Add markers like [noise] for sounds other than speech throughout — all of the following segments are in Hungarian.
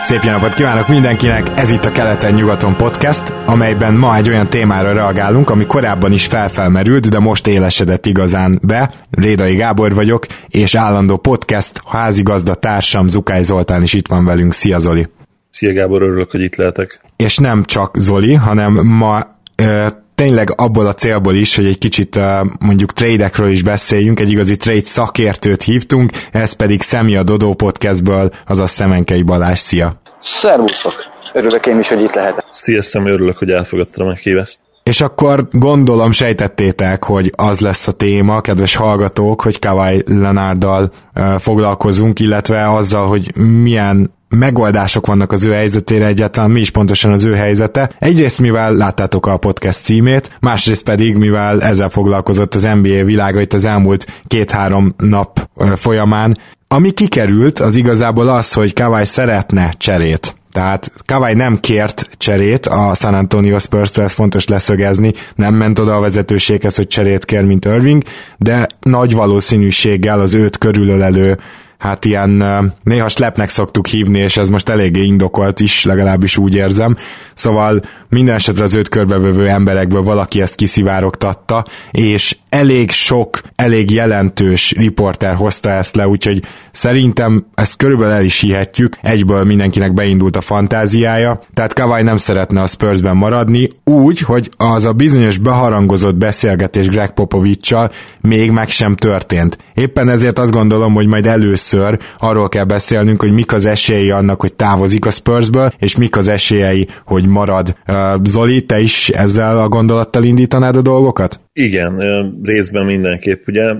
Szép jó napot kívánok mindenkinek! Ez itt a Keleten-nyugaton podcast, amelyben ma egy olyan témára reagálunk, ami korábban is felfelmerült, de most élesedett igazán be. Rédai Gábor vagyok, és állandó podcast házigazda társam Zukály Zoltán is itt van velünk. Szia Zoli! Szia Gábor, örülök, hogy itt lehetek. És nem csak Zoli, hanem ma tényleg abból a célból is, hogy egy kicsit mondjuk tradekről is beszéljünk, egy igazi trade szakértőt hívtunk, ez pedig Szemi a Dodó podcastből, azaz Szemenkei Balázs, szia! Szervusztok! Örülök én is, hogy itt lehetek. Szia Szemi, örülök, hogy elfogadtam a meghívást. És akkor gondolom sejtettétek, hogy az lesz a téma, kedves hallgatók, hogy Kawai Lenárdal foglalkozunk, illetve azzal, hogy milyen megoldások vannak az ő helyzetére egyáltalán, mi is pontosan az ő helyzete. Egyrészt mivel láttátok a podcast címét, másrészt pedig mivel ezzel foglalkozott az NBA világa itt az elmúlt két-három nap folyamán. Ami kikerült, az igazából az, hogy Kawai szeretne cserét. Tehát Kawai nem kért cserét a San Antonio spurs ez fontos leszögezni, nem ment oda a vezetőséghez, hogy cserét kér, mint Irving, de nagy valószínűséggel az őt körülölelő hát ilyen néha slepnek szoktuk hívni, és ez most eléggé indokolt is, legalábbis úgy érzem. Szóval minden esetre az őt körbevövő emberekből valaki ezt kiszivárogtatta, és elég sok, elég jelentős riporter hozta ezt le, úgyhogy szerintem ezt körülbelül el is hihetjük, egyből mindenkinek beindult a fantáziája, tehát Kawai nem szeretne a Spursben maradni, úgy, hogy az a bizonyos beharangozott beszélgetés Greg Popovicsal még meg sem történt. Éppen ezért azt gondolom, hogy majd először arról kell beszélnünk, hogy mik az esélyei annak, hogy távozik a Spursből, és mik az esélyei, hogy marad. Zoli, te is ezzel a gondolattal indítanád a dolgokat? Igen, részben mindenképp. Ugye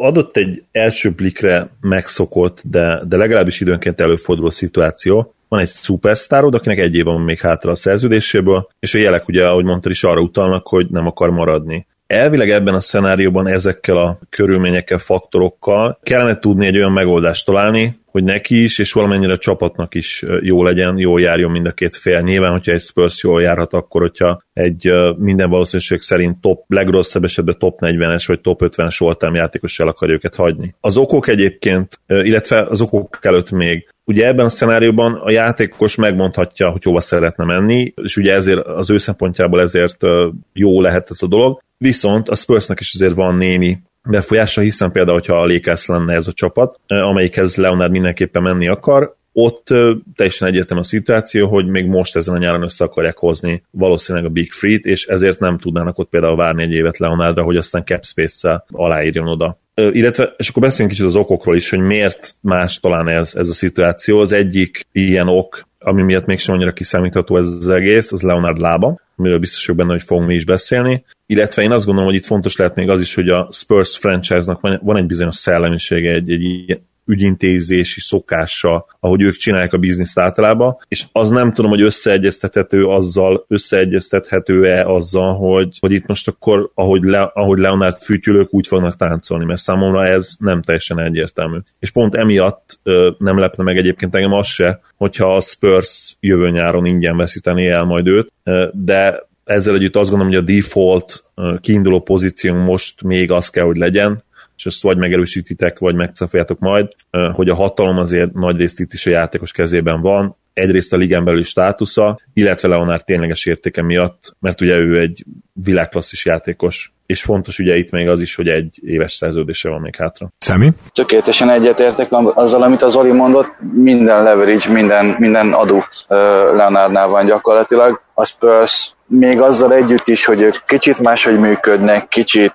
adott egy első blikre megszokott, de, de legalábbis időnként előforduló szituáció. Van egy szupersztárod, akinek egy év van még hátra a szerződéséből, és a jelek ugye, ahogy mondtad is, arra utalnak, hogy nem akar maradni. Elvileg ebben a szenárióban ezekkel a körülményekkel, faktorokkal kellene tudni egy olyan megoldást találni, hogy neki is, és valamennyire a csapatnak is jó legyen, jól járjon mind a két fél. Nyilván, hogyha egy Spurs jól járhat, akkor hogyha egy minden valószínűség szerint top, legrosszabb esetben top 40-es vagy top 50-es oltám játékos el akar őket hagyni. Az okok egyébként, illetve az okok előtt még Ugye ebben a szenárióban a játékos megmondhatja, hogy hova szeretne menni, és ugye ezért az ő szempontjából ezért jó lehet ez a dolog. Viszont a Spursnek is azért van némi befolyása, hiszen például, hogyha a Lakers lenne ez a csapat, amelyikhez Leonard mindenképpen menni akar, ott teljesen egyértelmű a szituáció, hogy még most ezen a nyáron össze akarják hozni valószínűleg a Big Free-t, és ezért nem tudnának ott például várni egy évet Leonardra, hogy aztán cap space-szel aláírjon oda. Illetve, és akkor beszéljünk kicsit az okokról is, hogy miért más talán ez, ez a szituáció. Az egyik ilyen ok, ami miatt mégsem annyira kiszámítható ez az egész, az Leonard lába, amiről biztos vagyok benne, hogy fogunk mi is beszélni. Illetve én azt gondolom, hogy itt fontos lehet még az is, hogy a Spurs franchise-nak van, van egy bizonyos szellemisége, egy, egy ügyintézési szokása, ahogy ők csinálják a bizniszt általában, és az nem tudom, hogy összeegyeztethető azzal, összeegyeztethető-e azzal, hogy, hogy itt most akkor, ahogy, Le, ahogy Leonard fütyülők úgy fognak táncolni, mert számomra ez nem teljesen egyértelmű. És pont emiatt ö, nem lepne meg egyébként engem az se, hogyha a Spurs jövő nyáron ingyen veszítené el majd őt, de ezzel együtt azt gondolom, hogy a default kiinduló pozíció most még az kell, hogy legyen, és ezt vagy megerősítitek, vagy megcafoljátok majd, hogy a hatalom azért nagy részt itt is a játékos kezében van, egyrészt a ligán belüli státusza, illetve Leonard tényleges értéke miatt, mert ugye ő egy világklasszis játékos, és fontos ugye itt még az is, hogy egy éves szerződése van még hátra. Szemi? Tökéletesen egyetértek azzal, amit az Oli mondott, minden leverage, minden, minden adó Leonardnál van gyakorlatilag. A Spurs még azzal együtt is, hogy ők kicsit máshogy működnek, kicsit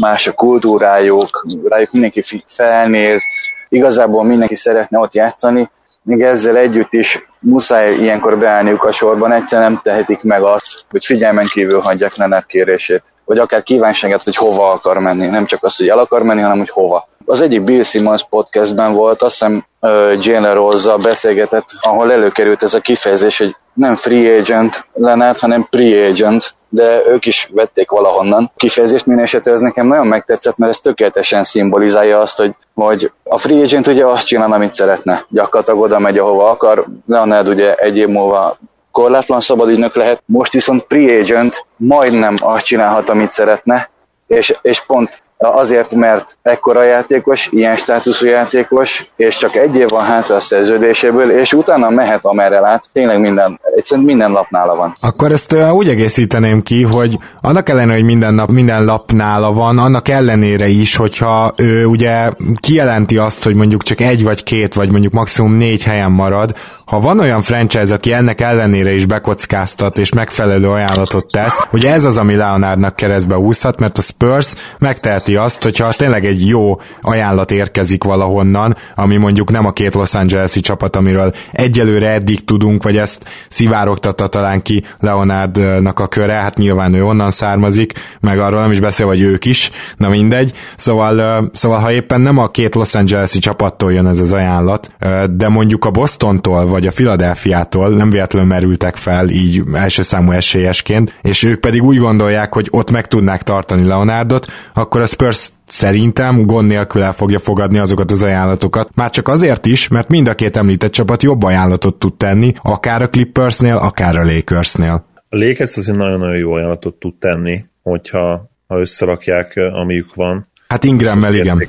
más a kultúrájuk, rájuk mindenki felnéz, igazából mindenki szeretne ott játszani, még ezzel együtt is muszáj ilyenkor beállniuk a sorban, egyszer nem tehetik meg azt, hogy figyelmen kívül hagyják Leonard kérését, vagy akár kívánságát, hogy hova akar menni, nem csak azt, hogy el akar menni, hanem hogy hova. Az egyik Bill Simmons podcastben volt, azt hiszem uh, Jalen rose beszélgetett, ahol előkerült ez a kifejezés, hogy nem free agent Leonard, hanem pre-agent, de ők is vették valahonnan. Kifejezést minden esetre ez nekem nagyon megtetszett, mert ez tökéletesen szimbolizálja azt, hogy, hogy a free agent ugye azt csinál, amit szeretne. Gyakorlatilag oda megy, ahova akar. Leonard ugye egy év múlva korlátlan szabadügynök lehet, most viszont free agent majdnem azt csinálhat, amit szeretne, és, és pont azért, mert ekkora játékos, ilyen státuszú játékos, és csak egy év van hátra a szerződéséből, és utána mehet amerre lát, tényleg minden, egyszerűen minden lap nála van. Akkor ezt úgy egészíteném ki, hogy annak ellenére, hogy minden nap, minden lap nála van, annak ellenére is, hogyha ő ugye kijelenti azt, hogy mondjuk csak egy vagy két, vagy mondjuk maximum négy helyen marad, ha van olyan franchise, aki ennek ellenére is bekockáztat és megfelelő ajánlatot tesz, hogy ez az, ami Leonardnak keresztbe úszhat, mert a Spurs megteheti azt, hogyha tényleg egy jó ajánlat érkezik valahonnan, ami mondjuk nem a két Los Angeles-i csapat, amiről egyelőre eddig tudunk, vagy ezt szivárogtatta talán ki Leonardnak a köre, hát nyilván ő onnan származik, meg arról nem is beszél, vagy ők is, na mindegy. Szóval, szóval ha éppen nem a két Los Angeles-i csapattól jön ez az ajánlat, de mondjuk a Bostontól, vagy a Philadelphiától nem véletlenül merültek fel így első számú esélyesként, és ők pedig úgy gondolják, hogy ott meg tudnák tartani Leonardot, akkor a Spurs szerintem gond nélkül el fogja fogadni azokat az ajánlatokat. Már csak azért is, mert mind a két említett csapat jobb ajánlatot tud tenni, akár a Clippersnél, akár a Lakersnél. A Lakers azért nagyon-nagyon jó ajánlatot tud tenni, hogyha ha összerakják, amiük van. Hát Ingrammel igen.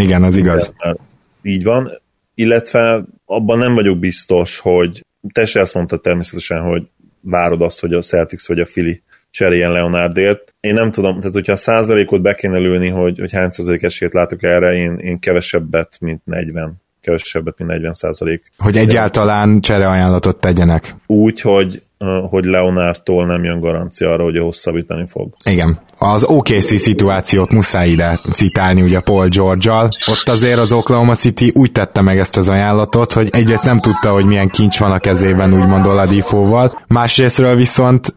Igen, az igaz. Így van illetve abban nem vagyok biztos, hogy te se azt mondtad természetesen, hogy várod azt, hogy a Celtics vagy a Fili cseréljen Leonardért. Én nem tudom, tehát hogyha a százalékot be kéne lőni, hogy, hogy hány százalék esélyt látok erre, én, én kevesebbet, mint 40 kevesebbet, mint 40 százalék. Hogy egyáltalán csereajánlatot tegyenek. Úgy, hogy hogy Leonártól nem jön garancia arra, hogy hosszabbítani fog. Igen. Az OKC szituációt muszáj ide citálni ugye Paul George-al. Ott azért az Oklahoma City úgy tette meg ezt az ajánlatot, hogy egyrészt nem tudta, hogy milyen kincs van a kezében, úgymond Oladifóval. Másrésztről viszont,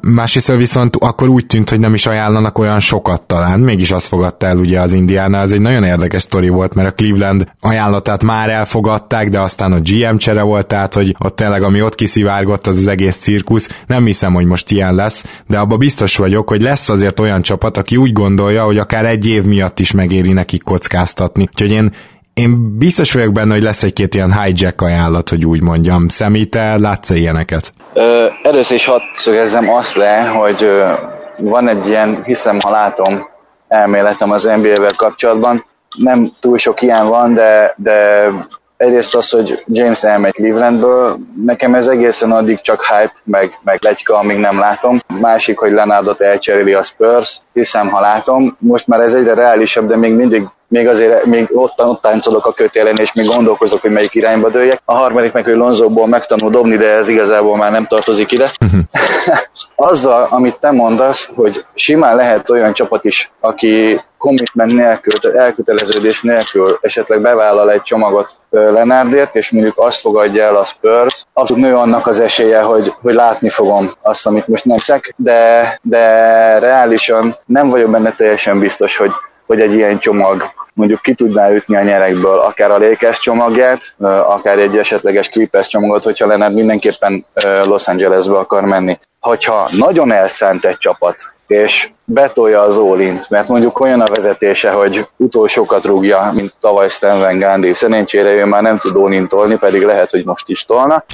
másrésztről viszont akkor úgy tűnt, hogy nem is ajánlanak olyan sokat talán. Mégis azt fogadta el ugye az Indiana. Ez egy nagyon érdekes sztori volt, mert a Cleveland ajánlatát már elfogadták, de aztán a GM csere volt, tehát hogy ott tényleg ami ott kiszivárgott, az az egész cirkusz. Nem hiszem, hogy most ilyen lesz, de abba biztos vagyok, hogy lesz azért olyan csapat, aki úgy gondolja, hogy akár egy év miatt is megéri nekik kockáztatni. Úgyhogy én én biztos vagyok benne, hogy lesz egy-két ilyen hijack ajánlat, hogy úgy mondjam. Szemi, te látsz ilyeneket? Ö, először is hadd szögezzem azt le, hogy ö, van egy ilyen, hiszem, ha látom, elméletem az NBA-vel kapcsolatban. Nem túl sok ilyen van, de, de egyrészt az, hogy James elmegy Clevelandből, nekem ez egészen addig csak hype, meg, meg legyka, amíg nem látom. Másik, hogy Leonardot elcseréli a Spurs, hiszem, ha látom. Most már ez egyre reálisabb, de még mindig még azért még ott, ott táncolok a kötélen, és még gondolkozok, hogy melyik irányba dőljek. A harmadik meg, hogy Lonzóból megtanul dobni, de ez igazából már nem tartozik ide. Uh-huh. [laughs] Azzal, amit te mondasz, hogy simán lehet olyan csapat is, aki commitment nélkül, elköteleződés nélkül esetleg bevállal egy csomagot Lenárdért, és mondjuk azt fogadja el a Spurs, az nő annak az esélye, hogy, hogy látni fogom azt, amit most nem szek, de, de reálisan nem vagyok benne teljesen biztos, hogy hogy egy ilyen csomag mondjuk ki tudná ütni a nyerekből akár a Lakers csomagját, akár egy esetleges Clippers csomagot, hogyha Leonard mindenképpen Los Angelesbe akar menni. Hogyha nagyon elszánt egy csapat, és betolja az ólint, mert mondjuk olyan a vezetése, hogy utolsókat rúgja, mint tavaly Stan Van Gundy. Szerencsére ő már nem tud ólintolni, pedig lehet, hogy most is tolna.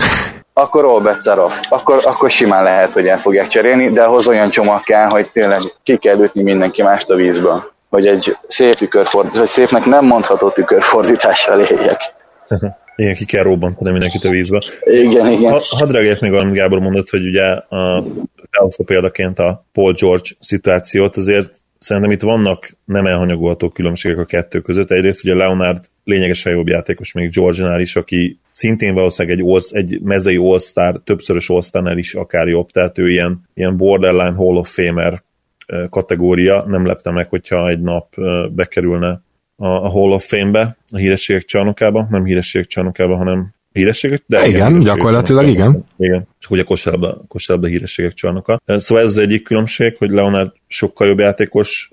Akkor Robert Zaroff. Akkor, akkor simán lehet, hogy el fogják cserélni, de ahhoz olyan csomag kell, hogy tényleg ki kell ütni mindenki mást a vízből hogy egy szép tükörfordítás, vagy szépnek nem mondható tükörfordítással éljek. [laughs] Igen, ki kell robbantani mindenkit a vízbe. Igen, igen. Ha, hadd reagáljak még amit Gábor mondott, hogy ugye a, elhozta példaként a Paul George szituációt, azért szerintem itt vannak nem elhanyagolható különbségek a kettő között. Egyrészt ugye Leonard lényegesen jobb játékos még George-nál is, aki szintén valószínűleg egy, all, egy mezei all-star, többszörös all is akár jobb, tehát ő ilyen, ilyen borderline Hall of Famer kategória, nem lepte meg, hogyha egy nap bekerülne a Hall of Fame-be, a hírességek csarnokába, nem hírességek csarnokába, hanem hírességek, de igen, igen gyakorlatilag igen. Igen. Csak ugye kosárba, kosárba hírességek csarnoka. Szóval ez az egyik különbség, hogy Leonard sokkal jobb játékos,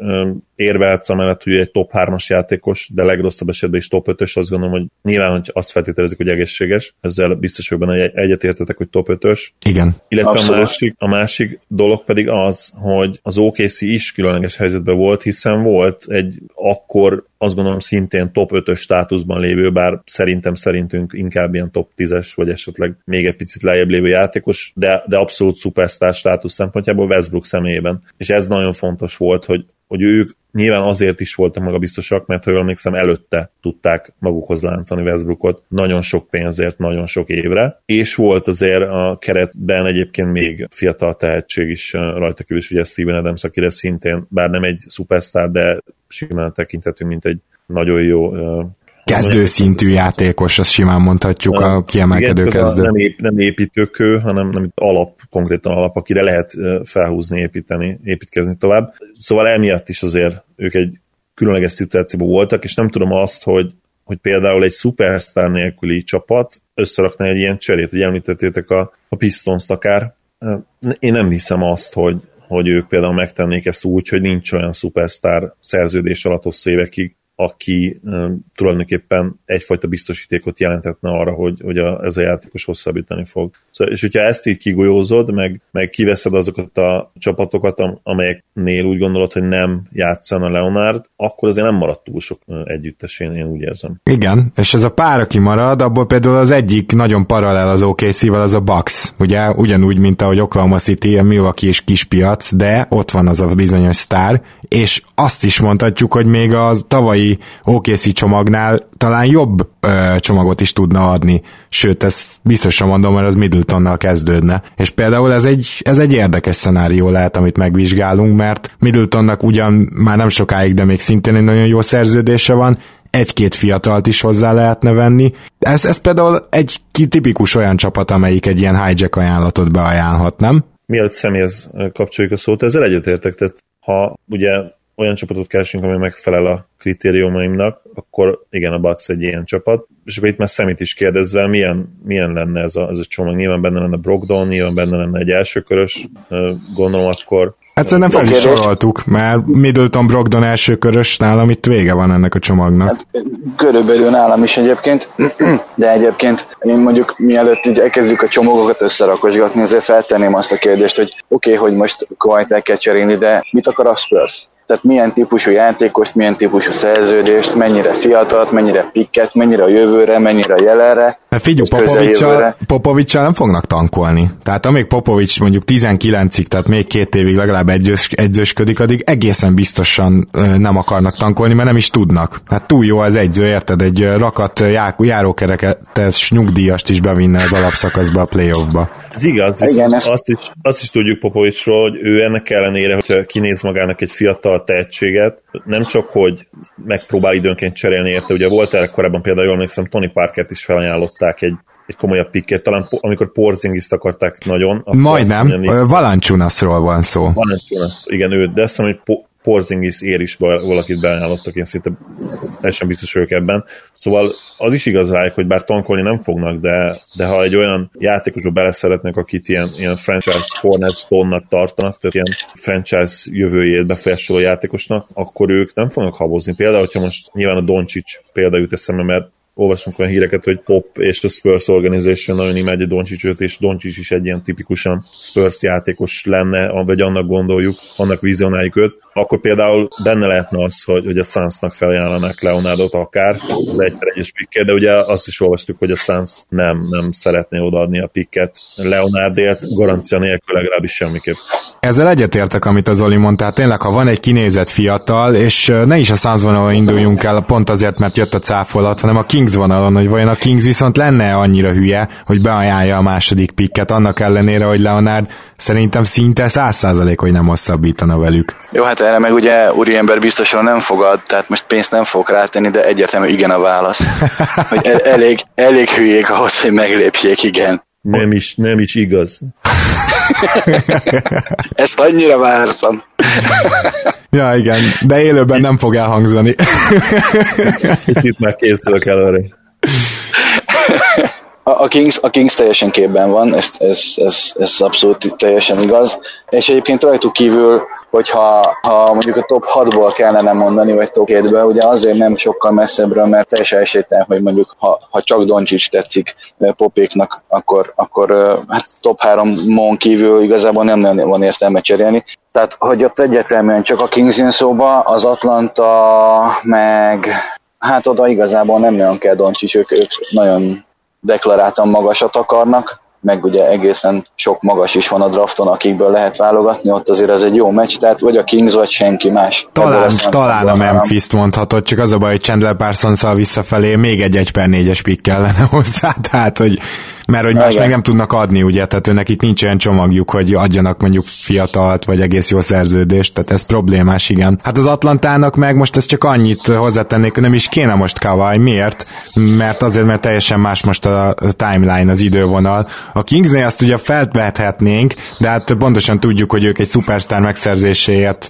érvehetsz amellett, hogy egy top 3-as játékos, de legrosszabb esetben is top 5-ös, azt gondolom, hogy nyilván, hogy azt feltételezik, hogy egészséges, ezzel biztos vagyok benne, hogy egyetértetek, hogy top 5-ös. Igen. Illetve a másik, a másik dolog pedig az, hogy az OKC is különleges helyzetben volt, hiszen volt egy akkor azt gondolom szintén top 5-ös státuszban lévő, bár szerintem szerintünk inkább ilyen top 10-es, vagy esetleg még egy picit lejjebb lévő játékos, de, de abszolút szupersztár státusz szempontjából Westbrook személyében. És ez nagyon fontos volt, hogy hogy ők nyilván azért is voltak magabiztosak, mert ha jól emlékszem, előtte tudták magukhoz láncolni Westbrookot nagyon sok pénzért, nagyon sok évre, és volt azért a keretben egyébként még fiatal tehetség is rajta kívül, ugye Steven Adams, akire szintén, bár nem egy szupersztár, de simán tekintetünk, mint egy nagyon jó kezdőszintű játékos, azt simán mondhatjuk, a kiemelkedő Igen, kezdő. Nem, ép, nem építőkő, hanem nem alap, konkrétan alap, akire lehet felhúzni, építeni, építkezni tovább. Szóval emiatt is azért ők egy különleges szituációban voltak, és nem tudom azt, hogy, hogy például egy szupersztár nélküli csapat összerakna egy ilyen cserét, hogy említettétek a, a Pistons akár. Én nem hiszem azt, hogy, hogy ők például megtennék ezt úgy, hogy nincs olyan szupersztár szerződés alatt hosszú évekig, aki tulajdonképpen egyfajta biztosítékot jelentetne arra, hogy, hogy a, ez a játékos hosszabbítani fog. Szóval, és hogyha ezt így kigolyózod, meg, meg kiveszed azokat a csapatokat, amelyeknél úgy gondolod, hogy nem játszana Leonard, akkor azért nem maradt túl sok együttes, én, úgy érzem. Igen, és ez a pár, aki marad, abból például az egyik nagyon paralel az OKC-vel, az a Bucks. Ugye ugyanúgy, mint ahogy Oklahoma City, a Milwaukee és kispiac, de ott van az a bizonyos sztár, és azt is mondhatjuk, hogy még a tavalyi OKC csomagnál talán jobb ö, csomagot is tudna adni, sőt, ezt biztosan mondom, mert az Middletonnal kezdődne. És például ez egy, ez egy érdekes szenárió lehet, amit megvizsgálunk, mert Middletonnak ugyan már nem sokáig, de még szintén egy nagyon jó szerződése van, egy-két fiatalt is hozzá lehetne venni. Ez, ez például egy tipikus olyan csapat, amelyik egy ilyen hijack ajánlatot beajánlhat, nem? Mielőtt személyhez kapcsoljuk a szót, ezzel egyetértek, tehát ha ugye olyan csapatot keresünk, ami megfelel a kritériumaimnak, akkor igen, a Bucks egy ilyen csapat. És akkor itt már szemét is kérdezve, milyen, milyen lenne ez a, ez a csomag. Nyilván benne lenne Brogdon, nyilván benne lenne egy elsőkörös, gondolom akkor Hát nem fel is soroltuk, mert Middleton Brogdon első körös nálam itt vége van ennek a csomagnak. Hát, körülbelül nálam is egyébként, de egyébként én mondjuk mielőtt így elkezdjük a csomagokat összerakosgatni, azért feltenném azt a kérdést, hogy oké, okay, hogy most Kawait el kell cserélni, de mit akar a Spurs? Tehát milyen típusú játékost, milyen típusú szerződést, mennyire fiatalt, mennyire pikket, mennyire a jövőre, mennyire a jelenre. Hát figyelj, Popovicsal, Popovicsal nem fognak tankolni. Tehát amíg Popovics mondjuk 19-ig, tehát még két évig legalább egyős, egyzősködik, addig egészen biztosan nem akarnak tankolni, mert nem is tudnak. Hát túl jó az egyző, érted? Egy rakat já, járókereketes nyugdíjast is bevinne az alapszakaszba a playoffba. Ez igaz, Igen, ezt... azt, is, azt is tudjuk Popovicsról, hogy ő ennek ellenére, hogyha kinéz magának egy fiatal tehetséget, nem csak, hogy megpróbál időnként cserélni érte, ugye volt erre korábban például, jól emlékszem, Tony Parkert is felajánlották egy egy komolyabb pikket, talán amikor Porzingiszt akarták nagyon. Majdnem, Valanciunasról van szó. Valanciunas, igen, ő, de azt mondom, hogy Porzingis ér is valakit beajánlottak, én szinte teljesen biztos vagyok ebben. Szóval az is igaz rájuk, hogy bár tankolni nem fognak, de, de ha egy olyan játékosba bele szeretnek, akit ilyen, ilyen franchise cornerstone-nak tartanak, tehát ilyen franchise jövőjét befolyásoló játékosnak, akkor ők nem fognak habozni. Például, hogyha most nyilván a Doncsics példa jut eszembe, mert olvasunk olyan híreket, hogy Pop és a Spurs Organization nagyon imádja Doncsicsot, és Doncsics is egy ilyen tipikusan Spurs játékos lenne, vagy annak gondoljuk, annak vizionáljuk őt, akkor például benne lehetne az, hogy, hogy a Sunsnak felajánlanak Leonardot akár az egy egyes pikket, de ugye azt is olvastuk, hogy a Suns nem, nem szeretné odaadni a pikket Leonardért, garancia nélkül legalábbis semmiképp. Ezzel egyetértek, amit az Oli mondta, tehát tényleg, ha van egy kinézett fiatal, és ne is a Suns vonalon induljunk el, pont azért, mert jött a cáfolat, hanem a Kings vonalon, hogy vajon a Kings viszont lenne annyira hülye, hogy beajánlja a második pikket, annak ellenére, hogy Leonard szerintem szinte száz százalék, hogy nem hosszabbítana velük. Jó, hát erre meg ugye úriember biztosan nem fogad, tehát most pénzt nem fog rátenni, de egyértelmű igen a válasz. [laughs] hogy elég, elég hülyék ahhoz, hogy meglépjék, igen. Nem is, nem is igaz. [laughs] [laughs] Ezt annyira vártam. ja, igen, de élőben nem fog elhangzani. Itt már készülök előre. [laughs] A, Kings, a Kings teljesen képben van, ez, ez, ez, ez abszolút teljesen igaz, és egyébként rajtuk kívül hogyha ha mondjuk a top 6-ból kellene mondani, vagy top 7-ből, ugye azért nem sokkal messzebbről, mert teljesen esélytelen, hogy mondjuk ha, ha csak Doncsics tetszik popéknak, akkor, akkor hát top 3 mon kívül igazából nem nagyon van értelme cserélni. Tehát, hogy ott egyértelműen csak a Kings jön szóba, az Atlanta meg hát oda igazából nem nagyon kell Doncsics, ők, ők nagyon deklaráltan magasat akarnak, meg ugye egészen sok magas is van a drafton, akikből lehet válogatni, ott azért ez egy jó meccs, tehát vagy a Kings, vagy senki más. Talán, talán a Memphis-t mondhatod, csak az a baj, hogy Chandler parsons visszafelé még egy 1 per 4-es pick kellene hozzá, [laughs] tehát hogy mert hogy más meg nem tudnak adni, ugye, tehát őnek itt nincs olyan csomagjuk, hogy adjanak mondjuk fiatalt, vagy egész jó szerződést, tehát ez problémás, igen. Hát az Atlantának meg most ez csak annyit hozzátennék, hogy nem is kéne most Kawai, miért? Mert azért, mert teljesen más most a timeline, az idővonal. A Kingsnél azt ugye felvethetnénk, de hát pontosan tudjuk, hogy ők egy szupersztár megszerzéséért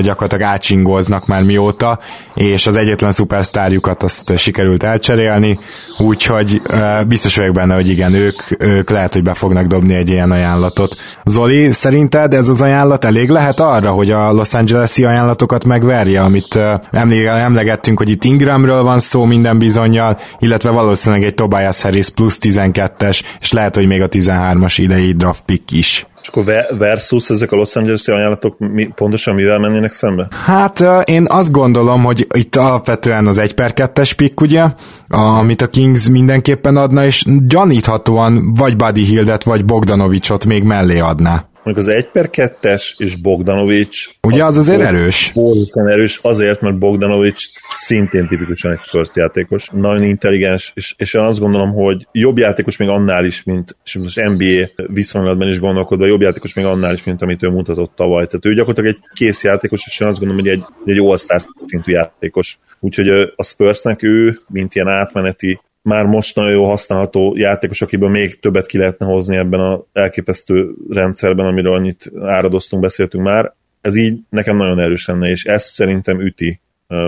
gyakorlatilag átsingóznak már mióta, és az egyetlen szupersztárjukat azt sikerült elcserélni, úgyhogy biztos vagyok benne, hogy igen, ők, ők lehet, hogy be fognak dobni egy ilyen ajánlatot. Zoli, szerinted ez az ajánlat elég lehet arra, hogy a Los Angeles-i ajánlatokat megverje, amit emlegettünk, hogy itt Ingramről van szó minden bizonyal, illetve valószínűleg egy Tobias Harris plusz 12-es, és lehet, hogy még a 13-as idei draft pick is. És akkor versus ezek a Los Angeles-i ajánlatok mi, pontosan mivel mennének szembe? Hát én azt gondolom, hogy itt alapvetően az 1 per 2-es pick, ugye, amit a Kings mindenképpen adna, és gyaníthatóan vagy Buddy Hildet, vagy Bogdanovicsot még mellé adná. Mondjuk az 1 per 2-es és Bogdanovics Ugye az azért erős? Borzasztóan erős azért, mert Bogdanovics szintén tipikusan egy first játékos, nagyon intelligens, és, és én azt gondolom, hogy jobb játékos még annál is, mint, és most NBA viszonylatban is gondolkodva, jobb játékos még annál is, mint amit ő mutatott tavaly. Tehát ő gyakorlatilag egy kész játékos, és én azt gondolom, hogy egy, egy all szintű játékos. Úgyhogy a Spursnek ő, mint ilyen átmeneti már most nagyon jó használható játékos, akiből még többet ki lehetne hozni ebben az elképesztő rendszerben, amiről annyit áradoztunk, beszéltünk már. Ez így nekem nagyon erős lenne, és ez szerintem üti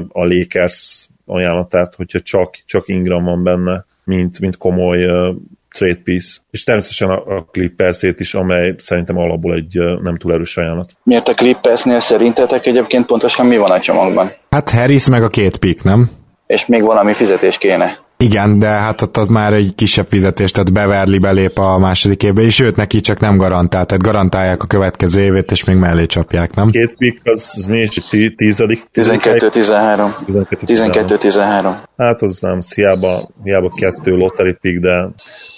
a Lakers ajánlatát, hogyha csak, csak Ingram van benne, mint, mint komoly uh, trade piece. És természetesen a, a clippers is, amely szerintem alapból egy uh, nem túl erős ajánlat. Miért a Clippersnél szerintetek egyébként pontosan mi van a csomagban? Hát Harris meg a két pick, nem? És még valami fizetés kéne. Igen, de hát ott az már egy kisebb fizetés, tehát Beverly belép a második évbe, és őt neki csak nem garantál, tehát garantálják a következő évét, és még mellé csapják, nem? Két pick az, az mi is tízadik? 12-13. 12-13. Hát az nem, hiába, hiába kettő lottery pick, de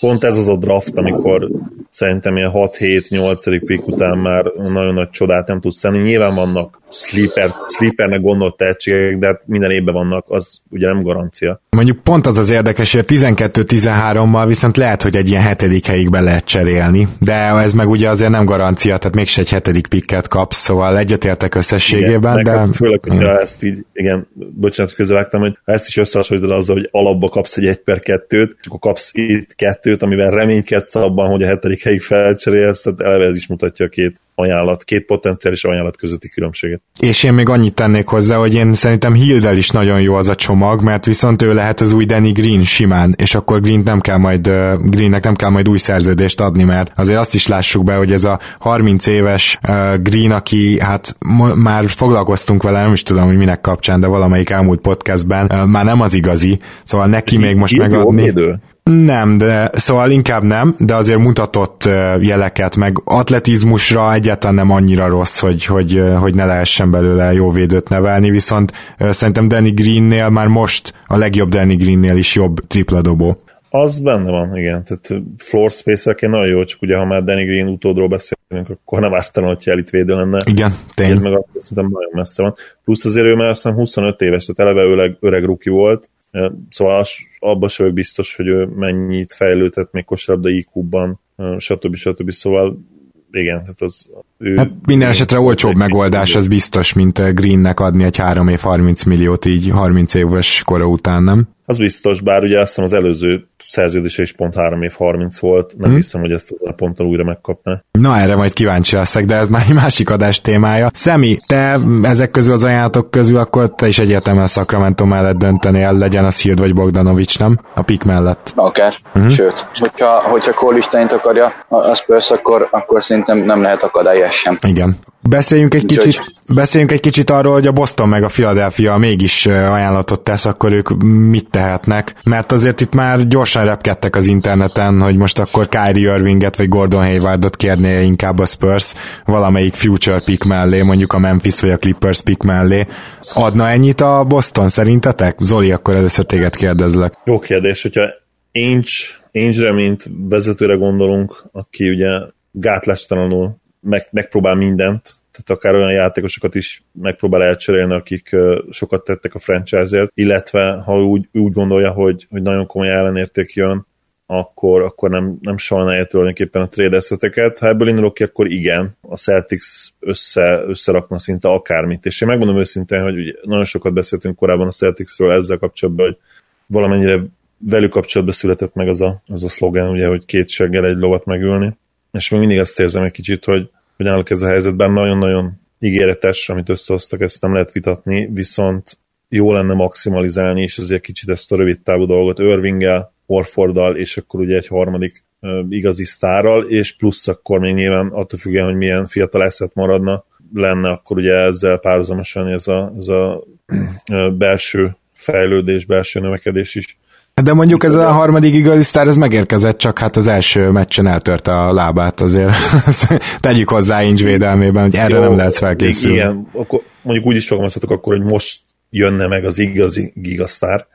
pont ez az a draft, amikor szerintem ilyen 6-7-8 pick után már nagyon nagy csodát nem tudsz tenni. Nyilván vannak sleeper, sleepernek gondolt tehetségek, de hát minden évben vannak, az ugye nem garancia. Mondjuk pont az az érdekes, hogy 12-13-mal viszont lehet, hogy egy ilyen hetedik helyig be lehet cserélni, de ez meg ugye azért nem garancia, tehát mégse egy hetedik pikket kapsz, szóval egyetértek összességében, igen, de... Főleg, hogy ezt így, igen, bocsánat, közölektem, hogy ezt is összehasonlítod azzal, hogy alapba kapsz egy 1 per 2-t, és akkor kapsz itt kettőt, amivel reménykedsz abban, hogy a hetedik helyig felcserélsz, tehát eleve ez is mutatja a két ajánlat, két potenciális ajánlat közötti különbséget. És én még annyit tennék hozzá, hogy én szerintem Hildel is nagyon jó az a csomag, mert viszont ő lehet az új Danny Green simán, és akkor Green nem kell majd, uh, Greennek nem kell majd új szerződést adni, mert azért azt is lássuk be, hogy ez a 30 éves uh, Green, aki hát már foglalkoztunk vele, nem is tudom, hogy minek kapcsán, de valamelyik elmúlt podcastben, uh, már nem az igazi, szóval neki még most megadni. Védő? Nem, de szóval inkább nem, de azért mutatott jeleket, meg atletizmusra egyáltalán nem annyira rossz, hogy, hogy, hogy ne lehessen belőle jó védőt nevelni, viszont szerintem Danny Greennél már most a legjobb Danny Greennél is jobb tripla dobó. Az benne van, igen. Tehát floor space én nagyon jó, csak ugye ha már Danny Green utódról beszélünk, akkor nem ártana, hogyha elit védő lenne. Igen, tényleg. Meg akkor szerintem nagyon messze van. Plusz azért ő már azt 25 éves, tehát eleve öreg, öreg ruki volt, Szóval abban sem biztos, hogy ő mennyit fejlődhet még kosárlabda IQ-ban, stb. stb. Szóval igen, tehát az ő, hát minden esetre olcsóbb megoldás, az biztos, mint Greennek adni egy 3 év 30 milliót így 30 éves kora után, nem? Az biztos, bár ugye azt hiszem az előző szerződése is pont 3 év 30 volt, nem hmm. hiszem, hogy ezt a ponton újra megkapná. Na erre majd kíváncsi leszek, de ez már egy másik adás témája. Szemi, te ezek közül az ajánlatok közül akkor te is egyértelműen a Sacramento mellett döntenél, legyen az Hild vagy Bogdanovics, nem? A pik mellett. Akár, hmm. sőt, hogyha, hogyha Cole akarja a Spurs, akkor, akkor szerintem nem lehet akadályes sem. Igen. Beszéljünk egy, kicsit, beszéljünk egy kicsit arról, hogy a Boston meg a Philadelphia mégis ajánlatot tesz, akkor ők mit tehetnek, mert azért itt már gyorsan repkedtek az interneten, hogy most akkor Kyrie Irvinget vagy Gordon Haywardot kérné inkább a Spurs valamelyik future pick mellé, mondjuk a Memphis vagy a Clippers pick mellé. Adna ennyit a Boston szerintetek? Zoli, akkor először téged kérdezlek. Jó kérdés, hogyha Ainge, Ainge-re, mint vezetőre gondolunk, aki ugye gátlástalanul meg, megpróbál mindent, tehát akár olyan játékosokat is megpróbál elcserélni, akik sokat tettek a franchise-ért, illetve ha úgy, úgy gondolja, hogy, hogy nagyon komoly ellenérték jön, akkor, akkor nem, nem sajnálja tulajdonképpen a trade Ha ebből indulok ki, akkor igen, a Celtics össze, összerakna szinte akármit. És én megmondom őszintén, hogy ugye nagyon sokat beszéltünk korábban a Celticsről ezzel kapcsolatban, hogy valamennyire velük kapcsolatban született meg az a, az a szlogen, ugye, hogy két seggel egy lovat megülni. És még mindig azt érzem egy kicsit, hogy hogy állnak ez a helyzetben, nagyon-nagyon ígéretes, amit összehoztak, ezt nem lehet vitatni, viszont jó lenne maximalizálni, és azért kicsit ezt a rövid távú dolgot Irvinggel, Horforddal, és akkor ugye egy harmadik igazi sztárral, és plusz akkor még nyilván attól függően, hogy milyen fiatal eszet maradna, lenne akkor ugye ezzel párhuzamosan ez a, ez a belső fejlődés, belső növekedés is de mondjuk ez a harmadik igazi sztár, ez megérkezett, csak hát az első meccsen eltörte a lábát azért. [laughs] Tegyük hozzá Incs védelmében, hogy erre Jó, nem lehet felkészülni. Igen, akkor mondjuk úgy is fogalmazhatok akkor, hogy most jönne meg az igazi gigasztár,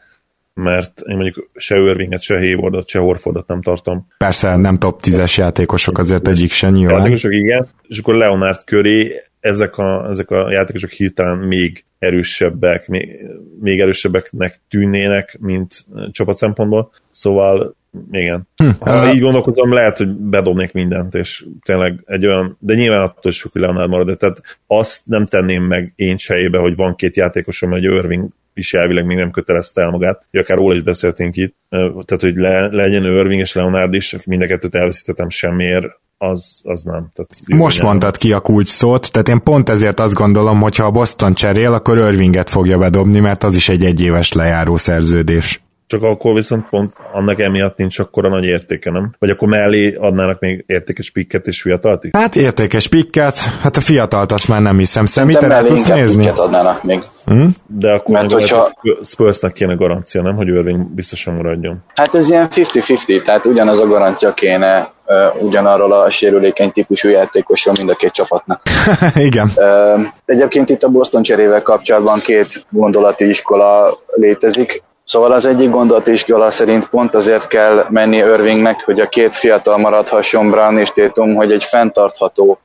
mert én mondjuk se Irvinget, se Haywardot, se Horfordot nem tartom. Persze nem top 10-es játékosok, azért egyik se nyilván. Játékosok, igen, és akkor Leonard köré ezek a, ezek a játékosok hirtelen még erősebbek, még, még erősebbeknek tűnnének, mint csapat szempontból. Szóval igen. Hm. Ha így gondolkozom, lehet, hogy bedobnék mindent, és tényleg egy olyan, de nyilván attól is hogy Leonard marad, tehát azt nem tenném meg én sejébe, hogy van két játékosom, egy Irving is elvileg még nem kötelezte el magát, hogy akár róla is beszéltünk itt, tehát hogy le, legyen Irving és Leonard is, mind a kettőt elveszítettem semmiért, az, az nem. Tehát Most nem. mondtad ki a kulcs szót, tehát én pont ezért azt gondolom, hogy ha a Boston cserél, akkor Irvinget fogja bedobni, mert az is egy egyéves lejáró szerződés. Csak akkor viszont pont annak emiatt nincs akkora nagy értéke, nem? Vagy akkor mellé adnának még értékes pikket és fiatalt is? Hát értékes pikket, hát a fiatalt azt már nem hiszem. Szemét te tudsz nézni? adnának még. Hmm? De akkor Mert hogyha... Spursnak kéne garancia, nem? Hogy Irving biztosan maradjon. Hát ez ilyen 50-50, tehát ugyanaz a garancia kéne uh, ugyanarról a sérülékeny típusú játékosról mind a két csapatnak. [laughs] Igen. Uh, egyébként itt a Boston cserével kapcsolatban két gondolati iskola létezik. Szóval az egyik gondolatiskolya szerint pont azért kell menni Irvingnek, hogy a két fiatal maradhasson Brown és Tétum, hogy egy fenntartható,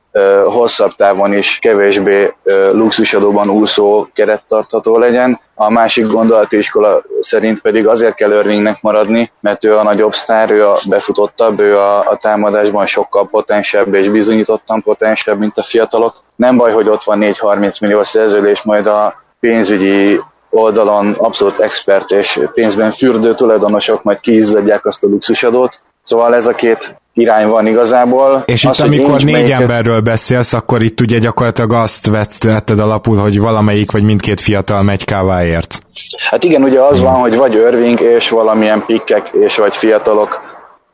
hosszabb távon is kevésbé luxusadóban úszó kerettartható legyen. A másik gondolatiskola szerint pedig azért kell Irvingnek maradni, mert ő a nagyobb sztár, ő a befutottabb, ő a, a támadásban sokkal potensebb és bizonyítottan potensebb, mint a fiatalok. Nem baj, hogy ott van 4-30 millió szerződés, majd a pénzügyi oldalon abszolút expert és pénzben fürdő tulajdonosok majd kiizzadják azt a luxusadót. Szóval ez a két irány van igazából. És az, itt amikor négy melyiket... emberről beszélsz, akkor itt ugye gyakorlatilag azt vetted alapul, hogy valamelyik vagy mindkét fiatal megy káváért. Hát igen, ugye az van, hogy vagy Irving és valamilyen pikkek és vagy fiatalok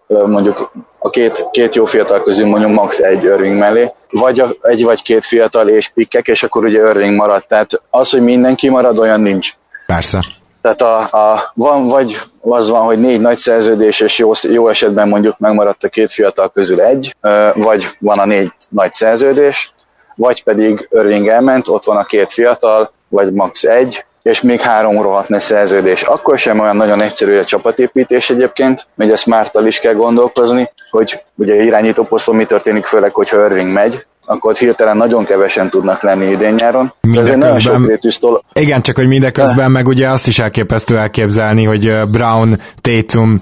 mondjuk a két, két jó fiatal közül mondjuk max. egy Irving mellé, vagy a, egy vagy két fiatal és pikkek, és akkor ugye Irving maradt. Tehát az, hogy mindenki marad, olyan nincs. Persze. Tehát a, a, van, vagy az van, hogy négy nagy szerződés, és jó, jó esetben mondjuk megmaradt a két fiatal közül egy, vagy van a négy nagy szerződés, vagy pedig Irving elment, ott van a két fiatal, vagy max. egy, és még három rohadt ne szerződés. Akkor sem olyan nagyon egyszerű a csapatépítés egyébként, hogy ezt Mártal is kell gondolkozni, hogy ugye irányító poszton mi történik, főleg, hogyha Irving megy, akkor ott hirtelen nagyon kevesen tudnak lenni idén-nyáron. Mindeközben, tol... Igen, csak hogy mindeközben meg ugye azt is elképesztő elképzelni, hogy Brown, Tatum,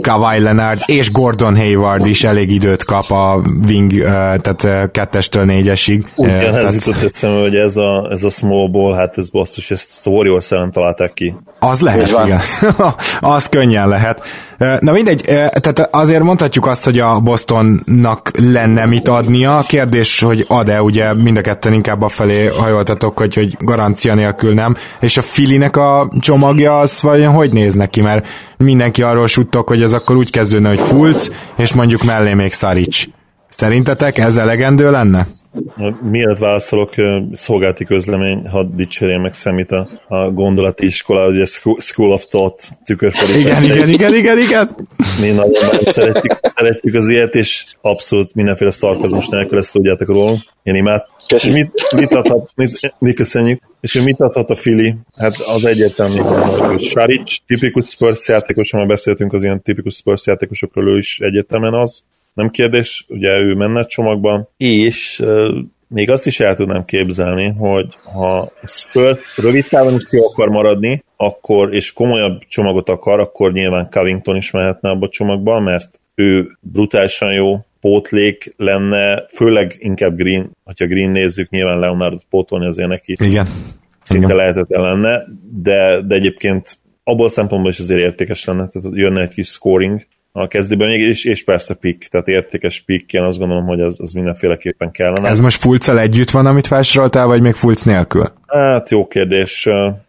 Kawhi Leonard és Gordon Hayward is elég időt kap a wing, tehát kettestől négyesig. Ugyan tehát... ez jutott eszembe, hogy ez a, ez a small ball, hát ez basszus, ezt a Warriors ellen találták ki. Az lehet, igen. [laughs] az könnyen lehet. Na mindegy, tehát azért mondhatjuk azt, hogy a Bostonnak lenne mit adnia. Kérdés, hogy ad-e, ugye mind a ketten inkább a felé hajoltatok, hogy, hogy garancia nélkül nem. És a Filinek a csomagja az vajon hogy néz neki, mert mindenki arról suttok, hogy az akkor úgy kezdődne, hogy Fulc, és mondjuk mellé még Szarics. Szerintetek ez elegendő lenne? Miért válaszolok, szolgálti közlemény, ha dicsérjem meg szemét a, a gondolati iskola, ugye School of Thought tükörfordítás. Igen, igen, igen, igen, igen. Mi nagyon szeretjük, szeretjük az ilyet, és abszolút mindenféle szarkazmus nélkül ezt tudjátok róla. Én imád. Köszönjük. Mit, mit adhat, mit, mi köszönjük. És hogy mit adhat a Fili? Hát az egyértelmű, hogy Saric, tipikus Spurs játékos, már beszéltünk az ilyen tipikus Spurs játékosokról, ő is egyértelműen az nem kérdés, ugye ő menne csomagban, és még azt is el tudnám képzelni, hogy ha Spurs rövid távon is ki akar maradni, akkor, és komolyabb csomagot akar, akkor nyilván Covington is mehetne abba a csomagba, mert ő brutálisan jó pótlék lenne, főleg inkább Green, hogyha Green nézzük, nyilván Leonard pótolni azért neki Igen. szinte Igen. lehetetlen lenne, de, de egyébként abból a szempontból is azért értékes lenne, tehát jönne egy kis scoring, a kezdőben még, és, és persze pick, tehát értékes pick, én azt gondolom, hogy az, az mindenféleképpen kellene. Ez most fulccal együtt van, amit felsoroltál, vagy még Fulc nélkül? Hát jó kérdés,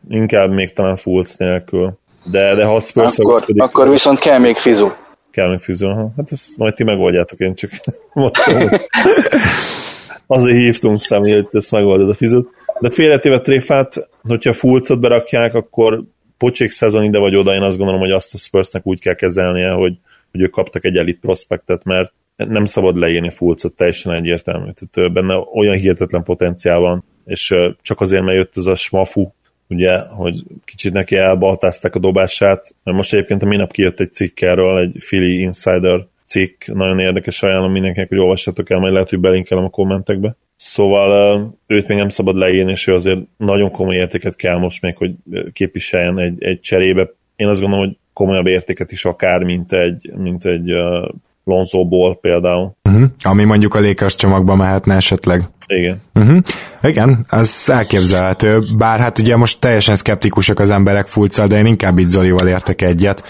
inkább még talán Fulc nélkül. De, de ha a Spurs akkor, akkor viszont kell még fizu. Kell még fizu, hát ezt majd ti megoldjátok, én csak [laughs] mondtam. [laughs] Azért hívtunk személy, hogy ezt megoldod a fizut. De félretéve tréfát, hogyha Fulcot berakják, akkor pocsék szezon ide vagy oda, én azt gondolom, hogy azt a Spursnek úgy kell kezelnie, hogy hogy ők kaptak egy elit prospektet, mert nem szabad leírni Fulcot, teljesen egyértelmű. Tehát benne olyan hihetetlen potenciál van, és csak azért, mert jött ez a smafu, ugye, hogy kicsit neki elbaltázták a dobását, mert most egyébként a minap kijött egy cikk erről, egy Philly Insider cikk, nagyon érdekes, ajánlom mindenkinek, hogy olvassatok el, majd lehet, hogy belinkelem a kommentekbe. Szóval őt még nem szabad leírni, és ő azért nagyon komoly értéket kell most még, hogy képviseljen egy, egy cserébe. Én azt gondolom, hogy komolyabb értéket is akár, mint egy, mint egy uh, Lonzo például. Uh-huh. Ami mondjuk a Lakers csomagba mehetne esetleg. Igen. Uh-huh. Igen, ez elképzelhető, bár hát ugye most teljesen szkeptikusak az emberek fulccal, de én inkább itt Zolival értek egyet.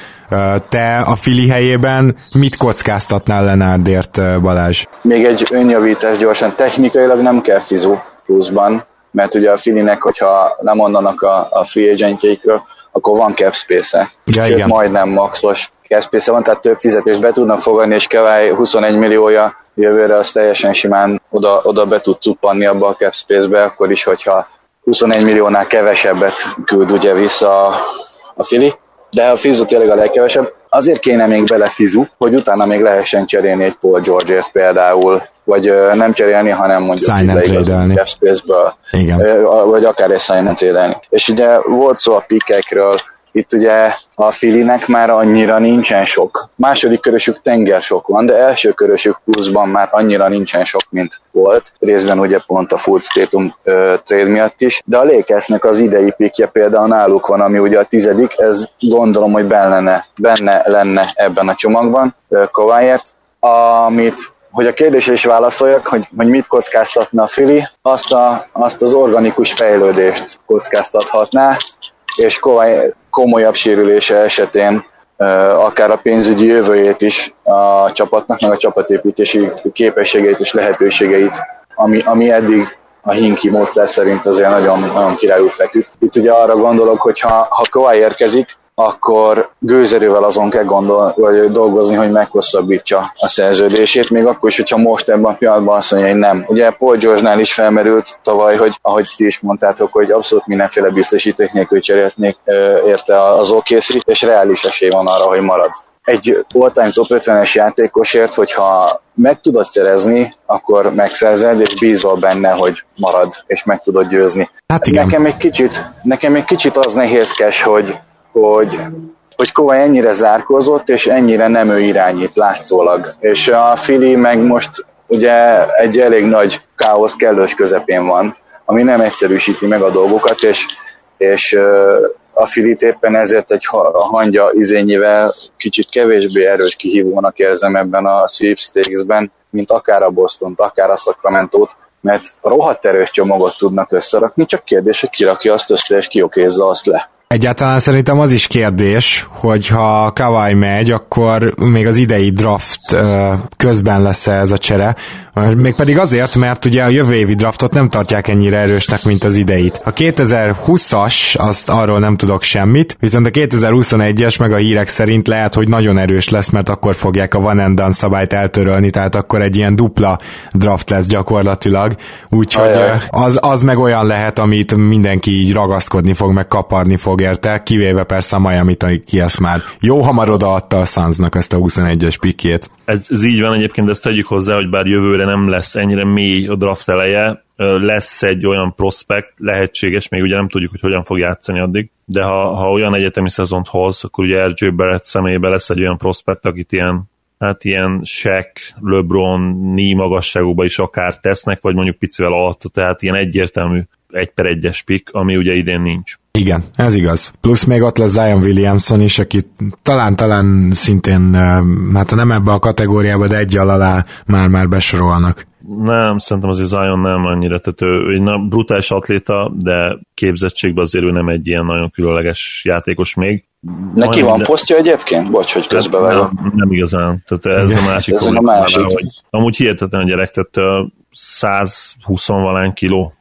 Te a Fili helyében mit kockáztatnál Lenárdért, Balázs? Még egy önjavítás gyorsan, technikailag nem kell fizu pluszban, mert ugye a Filinek, hogyha lemondanak a, a free agentjeikről, akkor van cap space-e. Ja, Sőt, igen. majdnem maxos cap space van, tehát több fizetést be tudnak fogadni, és Kevály 21 milliója jövőre az teljesen simán oda, oda be tud cuppanni abba a cap space-be, akkor is, hogyha 21 milliónál kevesebbet küld ugye vissza a, a Fili de a Fizu tényleg a legkevesebb. Azért kéne még bele Fizu, hogy utána még lehessen cserélni egy Paul George-ért például, vagy nem cserélni, hanem mondjuk sign and space-ből, vagy akár egy sign and És ugye volt szó a pikekről, itt ugye a Filinek már annyira nincsen sok. Második körösük tenger sok van, de első körösük pluszban már annyira nincsen sok, mint volt. Részben ugye pont a full statum ö, trade miatt is. De a Lakersnek az idei pikje például náluk van, ami ugye a tizedik, ez gondolom, hogy benne, benne lenne ebben a csomagban Kováért. Amit hogy a kérdésre is válaszoljak, hogy, hogy mit kockáztatna a Fili, azt, a, azt az organikus fejlődést kockáztathatná, és Kovály komolyabb sérülése esetén akár a pénzügyi jövőjét is a csapatnak, meg a csapatépítési képességeit és lehetőségeit, ami, ami eddig a Hinki módszer szerint azért nagyon, nagyon királyul feküdt. Itt ugye arra gondolok, hogy ha, ha Kawhi érkezik, akkor gőzerővel azon kell gondol, vagy dolgozni, hogy meghosszabbítsa a szerződését, még akkor is, hogyha most ebben a pillanatban azt mondja, hogy nem. Ugye Paul George-nál is felmerült tavaly, hogy ahogy ti is mondtátok, hogy abszolút mindenféle biztosíték nélkül cserélhetnék érte az OKC, és reális esély van arra, hogy marad egy all-time top 50-es játékosért, hogyha meg tudod szerezni, akkor megszerzed, és bízol benne, hogy marad, és meg tudod győzni. Hát igen. Nekem egy kicsit, nekem egy kicsit az nehézkes, hogy hogy, hogy Kovály ennyire zárkózott, és ennyire nem ő irányít látszólag. És a Fili meg most ugye egy elég nagy káosz kellős közepén van, ami nem egyszerűsíti meg a dolgokat, és, és a Filit éppen ezért egy hangya izényével kicsit kevésbé erős kihívónak érzem ebben a sweepstakesben, mint akár a boston akár a sacramento mert rohadt erős csomagot tudnak összerakni, csak kérdés, hogy ki rakja azt össze, és ki okézza azt le. Egyáltalán szerintem az is kérdés, hogy ha Kawai megy, akkor még az idei draft közben lesz ez a csere. Mégpedig azért, mert ugye a jövő évi draftot nem tartják ennyire erősnek, mint az ideit. A 2020-as, azt arról nem tudok semmit, viszont a 2021-es meg a hírek szerint lehet, hogy nagyon erős lesz, mert akkor fogják a van and done szabályt eltörölni, tehát akkor egy ilyen dupla draft lesz gyakorlatilag. Úgyhogy az, az meg olyan lehet, amit mindenki így ragaszkodni fog, meg kaparni fog érte, kivéve persze a miami ki ezt már jó hamar odaadta a Sunsnak ezt a 21-es pikét. Ez, ez így van egyébként, de ezt tegyük hozzá, hogy bár jövőre nem lesz ennyire mély a draft eleje, lesz egy olyan prospekt, lehetséges, még ugye nem tudjuk, hogy hogyan fog játszani addig, de ha, ha olyan egyetemi szezont hoz, akkor ugye RJ Barrett személyében lesz egy olyan prospekt, akit ilyen hát ilyen Shaq, LeBron, Ni magasságúba is akár tesznek, vagy mondjuk picivel alatt, tehát ilyen egyértelmű egy per egyes pick, ami ugye idén nincs. Igen, ez igaz. Plusz még ott lesz Zion Williamson is, aki talán-talán szintén, hát nem ebbe a kategóriába, de egy alá már-már besorolnak. Nem, szerintem azért Zion nem annyira, tehát ő egy brutális atléta, de képzettségben azért ő nem egy ilyen nagyon különleges játékos még. Neki van minden... posztja egyébként? Bocs, hogy közbevágok. Nem, nem igazán, tehát ez Igen. a másik. ez a másik. Hogy, amúgy hihetetlen a gyerek, tehát 120 valány kiló.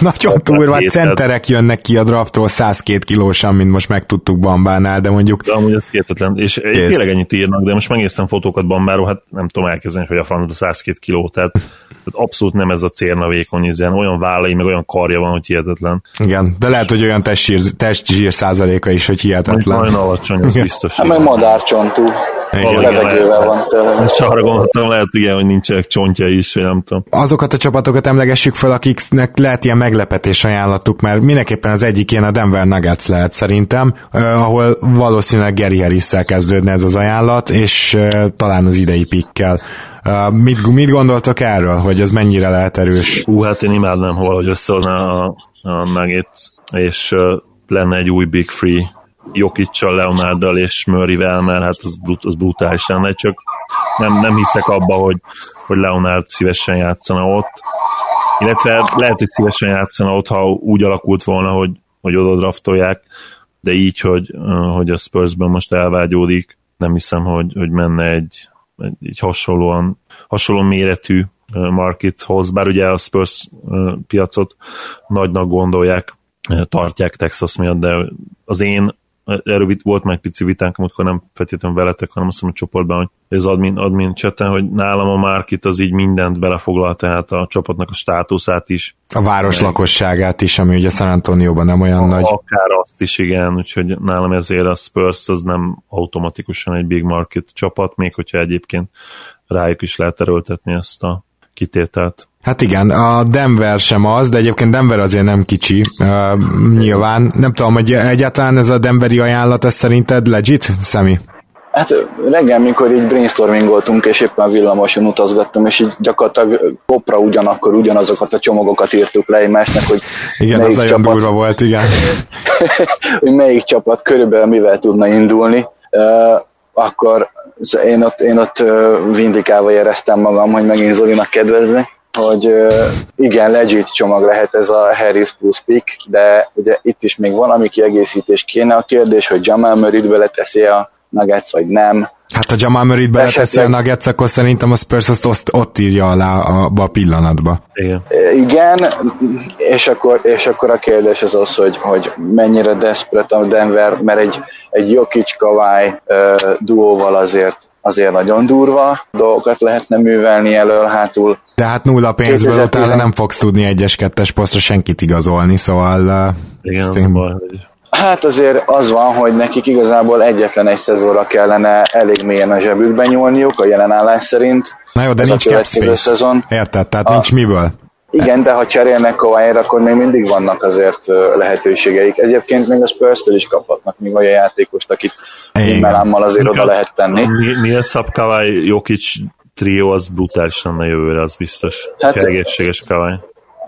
Nagyon durva, centerek jönnek ki a draftról 102 kilósan, mint most megtudtuk Bambánál, de mondjuk... De amúgy ez kétetlen, és Kész. tényleg ennyit írnak, de most megnéztem fotókat Bambáról, hát nem tudom elkezdeni, hogy a francba 102 kiló, tehát, tehát abszolút nem ez a cérna vékony, ilyen olyan vállai, meg olyan karja van, hogy hihetetlen. Igen, de lehet, hogy olyan testzsír, testzsír százaléka is, hogy hihetetlen. Nagyon alacsony, az biztos. Hát meg madárcsontú. Levegővel van tőle. És arra gondoltam, lehet igen, hogy nincsenek csontja is, vagy nem tudom. Azokat a csapatokat emlegessük fel, akiknek lehet ilyen meglepetés ajánlatuk, mert mindenképpen az egyik ilyen a Denver Nuggets lehet szerintem, eh, ahol valószínűleg Gary harris kezdődne ez az ajánlat, és eh, talán az idei pikkel. Uh, mit, mit gondoltok erről, hogy ez mennyire lehet erős? Hú, hát én imádnám, hogy összehozná a, a Nuggets, és uh, lenne egy új Big Free Jokicsal, Leonarddal és Murrayvel, mert hát az, brut, az brutális lenne, csak nem, nem hiszek abba, hogy, hogy Leonard szívesen játszana ott, illetve lehet, hogy szívesen játszana ott, ha úgy alakult volna, hogy, hogy oda draftolják, de így, hogy, hogy a Spursben most elvágyódik, nem hiszem, hogy, hogy menne egy, egy, egy hasonlóan, hasonló méretű markethoz, bár ugye a Spurs piacot nagynak gondolják, tartják Texas miatt, de az én erről volt már egy pici vitánk, amikor nem feltétlenül veletek, hanem azt mondom, a csoportban, hogy az admin, admin cseten, hogy nálam a Markit az így mindent belefoglal, tehát a csapatnak a státuszát is. A város lakosságát is, ami ugye San Antonioban nem olyan a, nagy. Akár azt is, igen, úgyhogy nálam ezért a Spurs az nem automatikusan egy big market csapat, még hogyha egyébként rájuk is lehet erőltetni ezt a kitételt. Hát igen, a Denver sem az, de egyébként Denver azért nem kicsi, uh, nyilván. Nem tudom, hogy egyáltalán ez a Denveri ajánlat, ez szerinted legit, Szemi? Hát reggel, mikor így brainstormingoltunk, és éppen villamoson utazgattam, és így gyakorlatilag kopra ugyanakkor ugyanazokat a csomagokat írtuk le egymásnak, hogy igen, az csapat, nagyon durva volt, igen. [laughs] hogy melyik csapat körülbelül mivel tudna indulni, uh, akkor én ott, én ott vindikálva éreztem magam, hogy megint Zolinak kedvezni hogy igen, legit csomag lehet ez a Harris plus pick, de ugye itt is még valami kiegészítés kéne. A kérdés, hogy Jamal Murray-t beleteszi a Nuggets, vagy nem. Hát a Jamal Murray-t beleteszi a Nuggets, akkor szerintem a Spurs azt ott, ott írja alá a, a pillanatba. Igen. Igen, és akkor, és akkor a kérdés az az, hogy, hogy mennyire desperate a Denver, mert egy, egy Jokic Kawai uh, duóval azért azért nagyon durva dolgokat lehetne művelni elől hátul. De hát nulla pénzből 2010... utána nem fogsz tudni egyes-kettes posztra senkit igazolni, szóval... Igen, az baj, Hát azért az van, hogy nekik igazából egyetlen egy szezonra kellene elég mélyen a zsebükbe nyúlniuk, a jelen állás szerint. Na jó, de Ez nincs a következő szezon. Érted, tehát a... nincs miből. Igen, de ha cserélnek kawhi akkor még mindig vannak azért lehetőségeik. Egyébként még a spurs is kaphatnak még olyan játékost, akit Melámmal azért oda lehet tenni. Mi, mi a szab Kawhi Jokic trió az brutális lenne jövőre, az biztos. Hát, egészséges kavály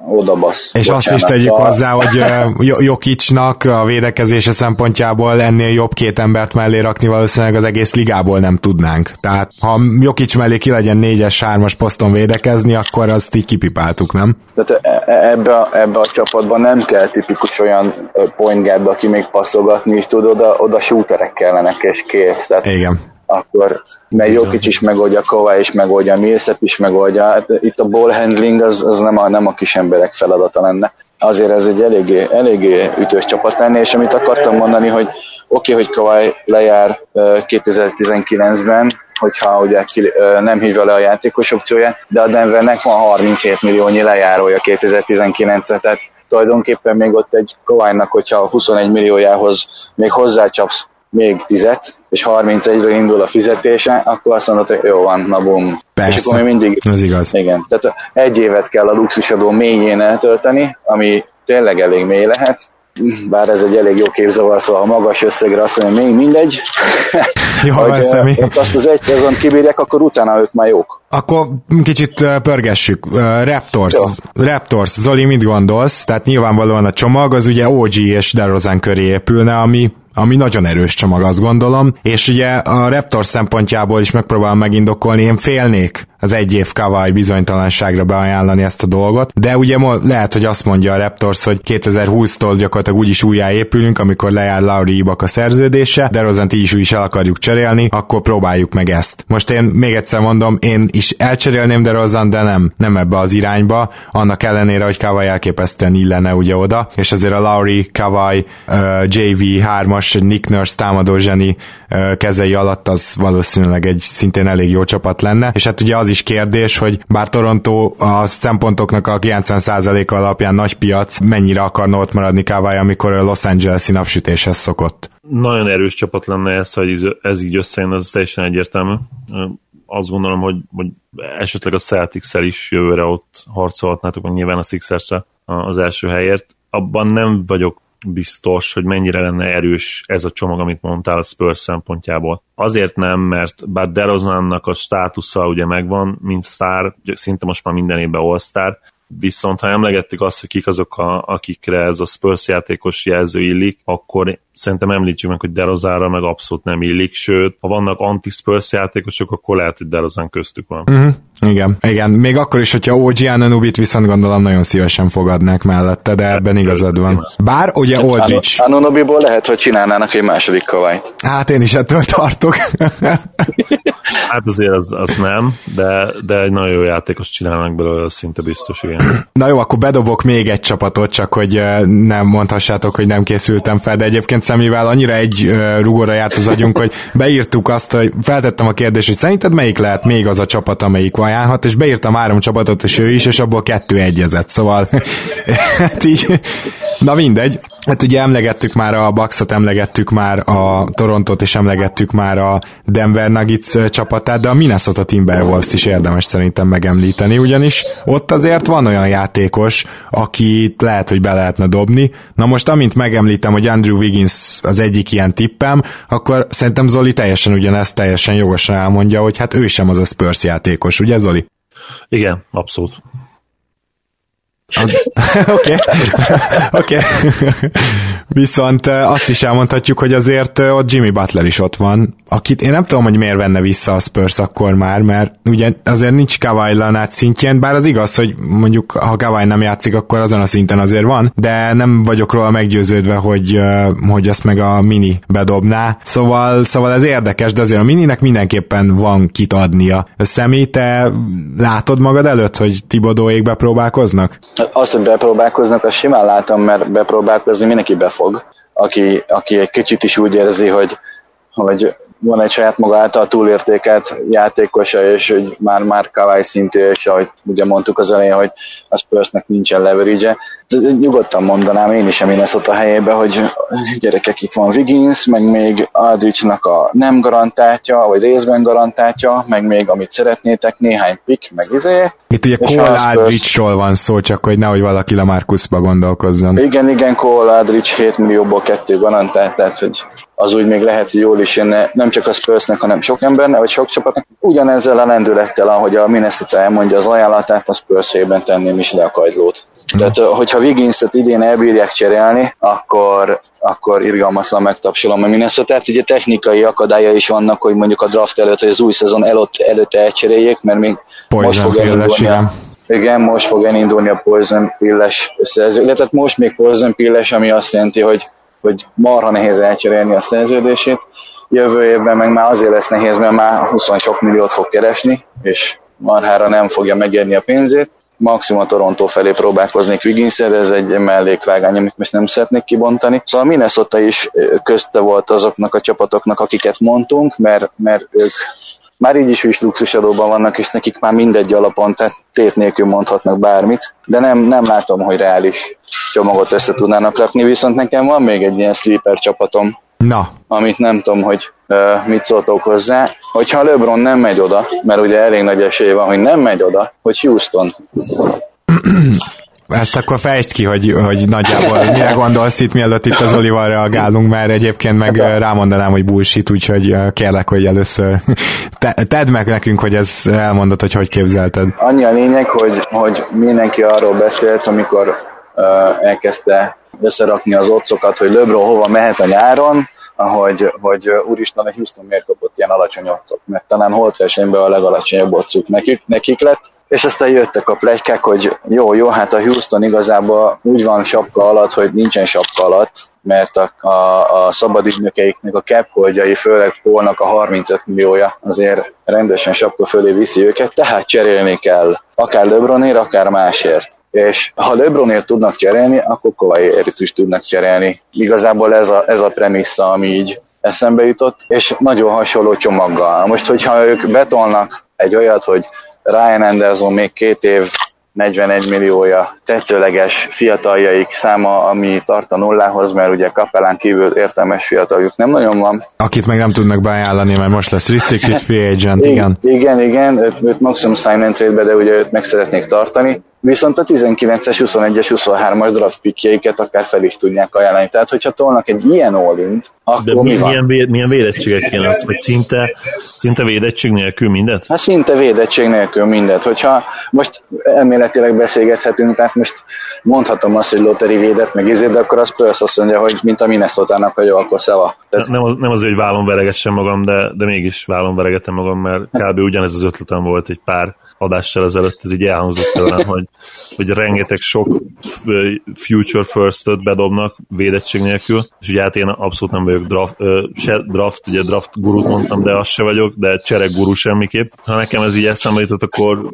oda basz. És Bocsánat, azt is tegyük a... hozzá, hogy Jokicsnak a védekezése szempontjából ennél jobb két embert mellé rakni valószínűleg az egész ligából nem tudnánk. Tehát ha Jokic mellé ki legyen négyes, hármas poszton védekezni, akkor azt így kipipáltuk, nem? Tehát e, e, ebbe a, ebbe a csapatban nem kell tipikus olyan point guard, aki még passzolgatni is tud, oda, oda shooterek kellenek, és kész. Tehát Igen akkor mert Jokic is megoldja, Kawhi is megoldja, Millsap is megoldja. Hát itt a ball handling az, az nem, a, nem a kis emberek feladata lenne. Azért ez egy eléggé, eléggé ütős csapat lenne, és amit akartam mondani, hogy oké, okay, hogy Kawhi lejár 2019-ben, hogyha ugye nem hívja le a játékos opcióját, de a Denvernek van 37 milliónyi lejárója 2019-re, tehát tulajdonképpen még ott egy Kawhi-nak, hogyha 21 milliójához még hozzácsapsz még tizet, és 31-ről indul a fizetése, akkor azt mondod, hogy jó van, na bum. Persze, és akkor még mindig... ez igaz. Igen, tehát egy évet kell a luxusadó mélyén eltölteni, ami tényleg elég mély lehet, bár ez egy elég jó képzavar, szóval ha magas összegre azt mondja, még mindegy. [laughs] Jó, hogy, mi? azt az egy szezon kibírják, akkor utána ők már jók. Akkor kicsit pörgessük. Raptors, Jó. Raptors, Zoli, mit gondolsz? Tehát nyilvánvalóan a csomag az ugye OG és DeRozan köré épülne, ami ami nagyon erős csomag, azt gondolom, és ugye a Raptor szempontjából is megpróbálom megindokolni, én félnék az egy év Kawai bizonytalanságra beajánlani ezt a dolgot, de ugye lehet, hogy azt mondja a Raptors, hogy 2020-tól gyakorlatilag úgyis újjáépülünk, amikor lejár Lauri Ibaka szerződése, de Rozent így is úgy is el akarjuk cserélni, akkor próbáljuk meg ezt. Most én még egyszer mondom, én is elcserélném de Rozan, de nem, nem ebbe az irányba, annak ellenére, hogy Kawai elképesztően illene ugye oda, és azért a Lauri, Kawai, uh, JV 3-as, Nick Nurse támadó zseni kezei alatt az valószínűleg egy szintén elég jó csapat lenne, és hát ugye az is kérdés, hogy bár Toronto a szempontoknak a 90%-a alapján nagy piac, mennyire akarna ott maradni Kawai, amikor a Los Angeles-i napsütéshez szokott. Nagyon erős csapat lenne ez, hogy ez így összejön, az teljesen egyértelmű. Azt gondolom, hogy, hogy esetleg a celtics is jövőre ott harcolhatnátok, meg nyilván a sixers az első helyért. Abban nem vagyok biztos, hogy mennyire lenne erős ez a csomag, amit mondtál a Spurs szempontjából. Azért nem, mert bár DeRozannak a státusza ugye megvan, mint sztár, szinte most már minden évben all-star, viszont ha emlegettük azt, hogy kik azok, a, akikre ez a Spurs játékos jelző illik, akkor szerintem említsük meg, hogy Derozára meg abszolút nem illik, sőt, ha vannak anti-Spurs játékosok, akkor lehet, hogy Derozán köztük van. Uh-huh. Igen, igen. Még akkor is, hogyha OG Ananubit viszont gondolom nagyon szívesen fogadnák mellette, de ebben igazad van. Bár ugye Aldrich... Anunobiból lehet, hogy csinálnának egy második kavályt. Hát én is ettől tartok. [laughs] hát azért az, az nem, de, de egy nagyon jó játékos csinálnak belőle, az szinte biztos, igen. Na jó, akkor bedobok még egy csapatot, csak hogy nem mondhassátok, hogy nem készültem fel, de egyébként Szemivel annyira egy rugóra járt az agyunk, hogy beírtuk azt, hogy feltettem a kérdést, hogy szerinted melyik lehet még az a csapat, amelyik ajánlhat, és beírtam három csapatot, és ő is, és abból kettő egyezett, szóval [laughs] hát így, na mindegy. Hát ugye emlegettük már a Bucksot, emlegettük már a Torontot, és emlegettük már a Denver Nuggets csapatát, de a Minnesota Timberwolves is érdemes szerintem megemlíteni, ugyanis ott azért van olyan játékos, akit lehet, hogy be lehetne dobni. Na most amint megemlítem, hogy Andrew Wiggins az egyik ilyen tippem, akkor szerintem Zoli teljesen ugyanezt teljesen jogosan elmondja, hogy hát ő sem az a Spurs játékos, ugye Zoli? Igen, abszolút. [laughs] Oké. Oké. Viszont azt is elmondhatjuk, hogy azért ott Jimmy Butler is ott van, akit én nem tudom, hogy miért venne vissza a Spurs akkor már, mert ugye azért nincs Kawhi Leonard szintjén, bár az igaz, hogy mondjuk ha Kawhi nem játszik, akkor azon a szinten azért van, de nem vagyok róla meggyőződve, hogy, hogy ezt meg a mini bedobná. Szóval, szóval ez érdekes, de azért a mininek mindenképpen van kit adnia. Szemi, te látod magad előtt, hogy Tibodóék bepróbálkoznak? Azt, hogy bepróbálkoznak, azt simán látom, mert bepróbálkozni mindenki befog, aki, aki egy kicsit is úgy érzi, hogy, hogy van egy saját maga által túlértékelt játékosa, és hogy már, már Kawai szintű, és ahogy ugye mondtuk az elején, hogy a Spursnek nincsen leverage Nyugodtan mondanám én is a Minnesota helyébe, hogy gyerekek, itt van Wiggins, meg még Aldrichnak a nem garantátja, vagy részben garantátja, meg még amit szeretnétek, néhány pick, meg izé. Itt ugye Cole Aldrichról van szó, csak hogy nehogy valaki Lamarcusba gondolkozzon. Igen, igen, Cole Aldrich 7 millióból kettő garantált, tehát hogy az úgy még lehet, hogy jól is jönne, nem csak a Spursnek, hanem sok embernek, vagy sok csapatnak. Ugyanezzel a lendülettel, ahogy a Minnesota elmondja az ajánlatát, a Spurs tenném is le a kajdlót. Tehát, hogyha Wiggins-et idén elbírják cserélni, akkor, akkor irgalmatlan megtapsolom a minnesota Ugye technikai akadálya is vannak, hogy mondjuk a draft előtt, hogy az új szezon előtt, előtt elcseréljék, mert még Poison most fog elindulni a, igen, most fog elindulni a Poison Pilles szerződés. Tehát most még Poison Pilles, ami azt jelenti, hogy, hogy marha nehéz elcserélni a szerződését. Jövő évben meg már azért lesz nehéz, mert már 20 sok milliót fog keresni, és marhára nem fogja megérni a pénzét maximum a Toronto felé próbálkoznék wiggins de ez egy mellékvágány, amit most nem szeretnék kibontani. Szóval Minnesota is közte volt azoknak a csapatoknak, akiket mondtunk, mert, mert ők már így is is luxusadóban vannak, és nekik már mindegy alapon, tehát tét nélkül mondhatnak bármit, de nem, nem látom, hogy reális csomagot össze tudnának rakni, viszont nekem van még egy ilyen sleeper csapatom, Na. amit nem tudom, hogy uh, mit szóltok hozzá. Hogyha LeBron nem megy oda, mert ugye elég nagy esély van, hogy nem megy oda, hogy Houston. [clears throat] Ezt akkor fejtsd ki, hogy, hogy nagyjából mire gondolsz itt, mielőtt itt az Olival reagálunk, mert egyébként meg rámondanám, hogy bullshit, úgyhogy kérlek, hogy először te, tedd meg nekünk, hogy ez elmondod, hogy hogy képzelted. Annyi a lényeg, hogy, hogy mindenki arról beszélt, amikor uh, elkezdte összerakni az otcokat, hogy LeBron hova mehet a nyáron, hogy, hogy úristen, a Houston miért kapott ilyen alacsony otcot, mert talán holt versenyben a legalacsonyabb otcuk nekik, nekik lett, és aztán jöttek a plegykák, hogy jó, jó, hát a Houston igazából úgy van sapka alatt, hogy nincsen sapka alatt, mert a, a, a szabad ügynökeiknek a capholdjai, főleg Polnak a 35 milliója azért rendesen sapka fölé viszi őket, tehát cserélni kell, akár LeBronért, akár másért. És ha LeBronért tudnak cserélni, akkor Kawhiért is tudnak cserélni. Igazából ez a, ez a premissza, ami így eszembe jutott, és nagyon hasonló csomaggal. Most, hogyha ők betolnak egy olyat, hogy Ryan Anderson még két év 41 milliója tetszőleges fiataljaik száma, ami tart a nullához, mert ugye kapelán kívül értelmes fiataljuk nem nagyon van. Akit meg nem tudnak beajánlani, mert most lesz restricted free agent, [laughs] igen. Igen, igen, őt, őt maximum sign and trade de ugye őt meg szeretnék tartani. Viszont a 19-es, 21-es, 23-as draft pickjeiket akár fel is tudják ajánlani. Tehát, hogyha tolnak egy ilyen all akkor De mi, mi van? Milyen, milyen védettségek kéne? Vagy szinte, szinte védettség nélkül mindet? Hát szinte védettség nélkül mindet. Hogyha most elméletileg beszélgethetünk, tehát most mondhatom azt, hogy lottery védett, meg izé, de akkor az Spurs azt mondja, hogy mint a minnesota hogy jó, akkor szava. Tehát... Nem, az, nem azért, hogy vállon veregessem magam, de, de mégis vállon veregetem magam, mert kb. ugyanez az ötletem volt egy pár adással ezelőtt ez így elhangzott tőlem, [laughs] hogy, hogy rengeteg sok future first-öt bedobnak védettség nélkül, és ugye hát én abszolút nem vagyok draft, se draft, ugye draft gurút mondtam, de az se vagyok, de cserek guru semmiképp. Ha nekem ez így eszembe jutott, akkor...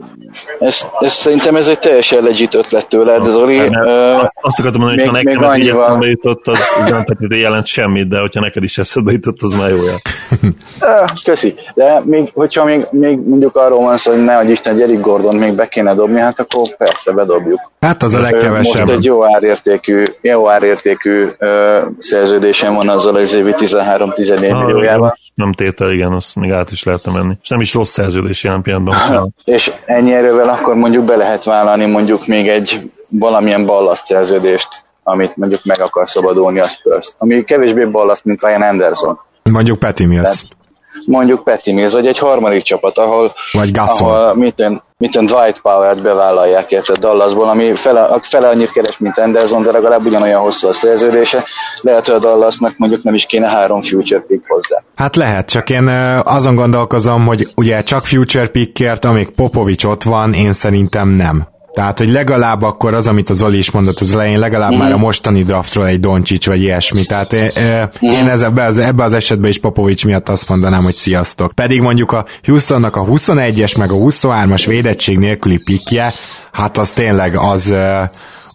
Ez, ez szerintem ez egy teljesen legit ötlet tőled, Zoli. Hát, azt, azt akartam mondani, hogy ha nekem ez így eszembe jutott, az ugyan jelent semmit, de hogyha neked is eszembe jutott, az már jó. Köszi. De még, hogyha még, még mondjuk arról van szó, hogy ne, hogy Isten egy Eric Gordon még be kéne dobni, hát akkor persze bedobjuk. Hát az a legkevesebb. Most egy jó árértékű, jó árértékű ö, szerződésem van azzal az évi 13-14 ah, milliójával. Nem tétel, igen, azt még át is lehet menni. És nem is rossz szerződés jelen pillanatban. És ennyi erővel akkor mondjuk be lehet vállalni mondjuk még egy valamilyen ballaszt szerződést, amit mondjuk meg akar szabadulni a Spurs. Ami kevésbé ballaszt, mint Ryan Anderson. Mondjuk Petty Mills. Tehát mondjuk Petty Mills, vagy egy harmadik csapat, ahol, vagy ahol miten, miten Dwight Powell-t bevállalják érte Dallasból, ami fele, fele annyit keres, mint Anderson, de legalább ugyanolyan hosszú a szerződése. Lehet, hogy a Dallasnak mondjuk nem is kéne három future pick hozzá. Hát lehet, csak én azon gondolkozom, hogy ugye csak future pickért, amíg Popovics ott van, én szerintem nem. Tehát, hogy legalább akkor az, amit az Oli is mondott az elején, legalább mm. már a mostani draftról egy Doncsics vagy ilyesmi. Tehát e, e, mm. én ez ebbe, az, ebbe az esetben is Popovics miatt azt mondanám, hogy sziasztok. Pedig mondjuk a Houstonnak a 21-es meg a 23-as védettség nélküli pikje, hát az tényleg az,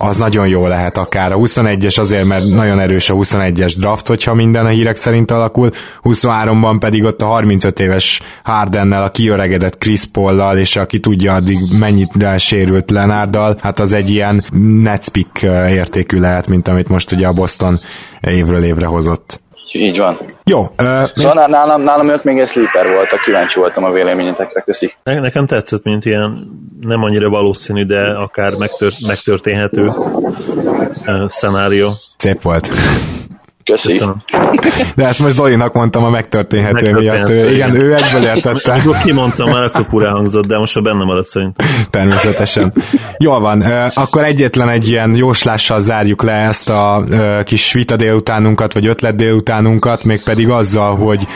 az nagyon jó lehet akár. A 21-es azért, mert nagyon erős a 21-es draft, hogyha minden a hírek szerint alakul, 23-ban pedig ott a 35 éves Hardennel, a kiöregedett Chris Paul-lal, és aki tudja addig mennyit sérült Lenárdal, hát az egy ilyen netspick értékű lehet, mint amit most ugye a Boston évről évre hozott. Így van. Jó. Uh, szóval még... nálam, nálam őt még egy sleeper volt, a kíváncsi voltam a véleményetekre, köszi. Ne, nekem tetszett, mint ilyen nem annyira valószínű, de akár megtört, megtörténhető uh, szenárió. Szép volt. Köszi. Köszönöm. De ezt most Zolinak mondtam a megtörténhető miatt. Ő, igen, ő egyből értette. Akkor kimondtam már, akkor fura hangzott, de most már benne maradt szerint. Természetesen. Jól van, akkor egyetlen egy ilyen jóslással zárjuk le ezt a kis vita délutánunkat, vagy ötlet délutánunkat, mégpedig azzal, hogy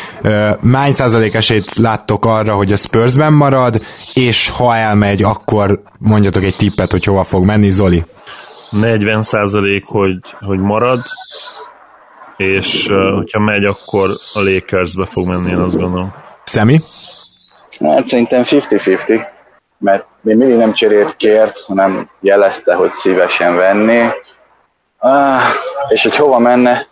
mány százalék esélyt láttok arra, hogy a Spursben marad, és ha elmegy, akkor mondjatok egy tippet, hogy hova fog menni, Zoli. 40 százalék, hogy, hogy marad, és uh, hogyha megy, akkor a Lakersbe fog menni, én azt gondolom. Szemi? Hát szerintem 50-50, mert még mindig nem cserélt kért, hanem jelezte, hogy szívesen venné. Ah, és hogy hova menne,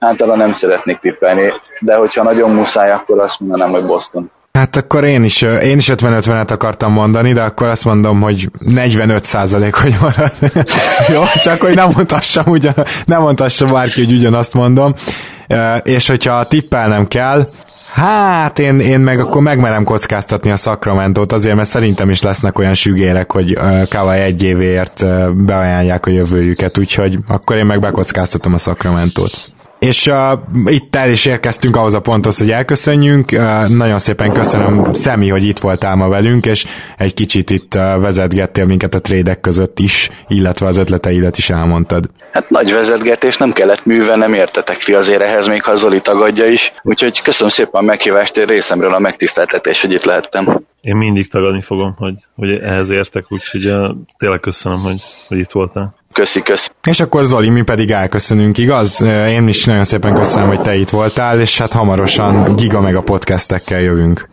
hát arra nem szeretnék tippelni, de hogyha nagyon muszáj, akkor azt mondanám, hogy Boston. Hát akkor én is, én is 50-50-et akartam mondani, de akkor azt mondom, hogy 45 százalék, hogy marad. [laughs] Jó, csak hogy nem mondhassam, ugyan, nem mondhassam bárki, hogy ugyanazt mondom. És hogyha tippelnem kell, Hát én, én meg akkor megmerem kockáztatni a Sacramento-t azért, mert szerintem is lesznek olyan sügérek, hogy Kawai egy évért beajánlják a jövőjüket, úgyhogy akkor én meg bekockáztatom a Sacramento-t. És uh, itt el is érkeztünk ahhoz a ponthoz, hogy elköszönjünk. Uh, nagyon szépen köszönöm, Szemi, hogy itt voltál ma velünk, és egy kicsit itt uh, vezetgettél minket a trédek között is, illetve az ötleteidet is elmondtad. Hát nagy vezetgetés, nem kellett nem értetek ti azért ehhez, még ha Zoli tagadja is. Úgyhogy köszönöm szépen a meghívást, én részemről a megtiszteltetés, hogy itt lehettem. Én mindig tagadni fogom, hogy, hogy ehhez értek, úgyhogy uh, tényleg köszönöm, hogy, hogy itt voltál. Köszi, köszi. És akkor Zoli, mi pedig elköszönünk, igaz? Én is nagyon szépen köszönöm, hogy te itt voltál, és hát hamarosan Giga meg a podcastekkel jövünk.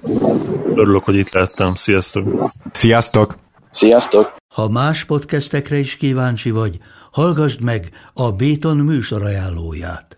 Örülök, hogy itt lettem. Sziasztok! Sziasztok! Sziasztok! Ha más podcastekre is kíváncsi vagy, hallgassd meg a Béton műsor ajánlóját.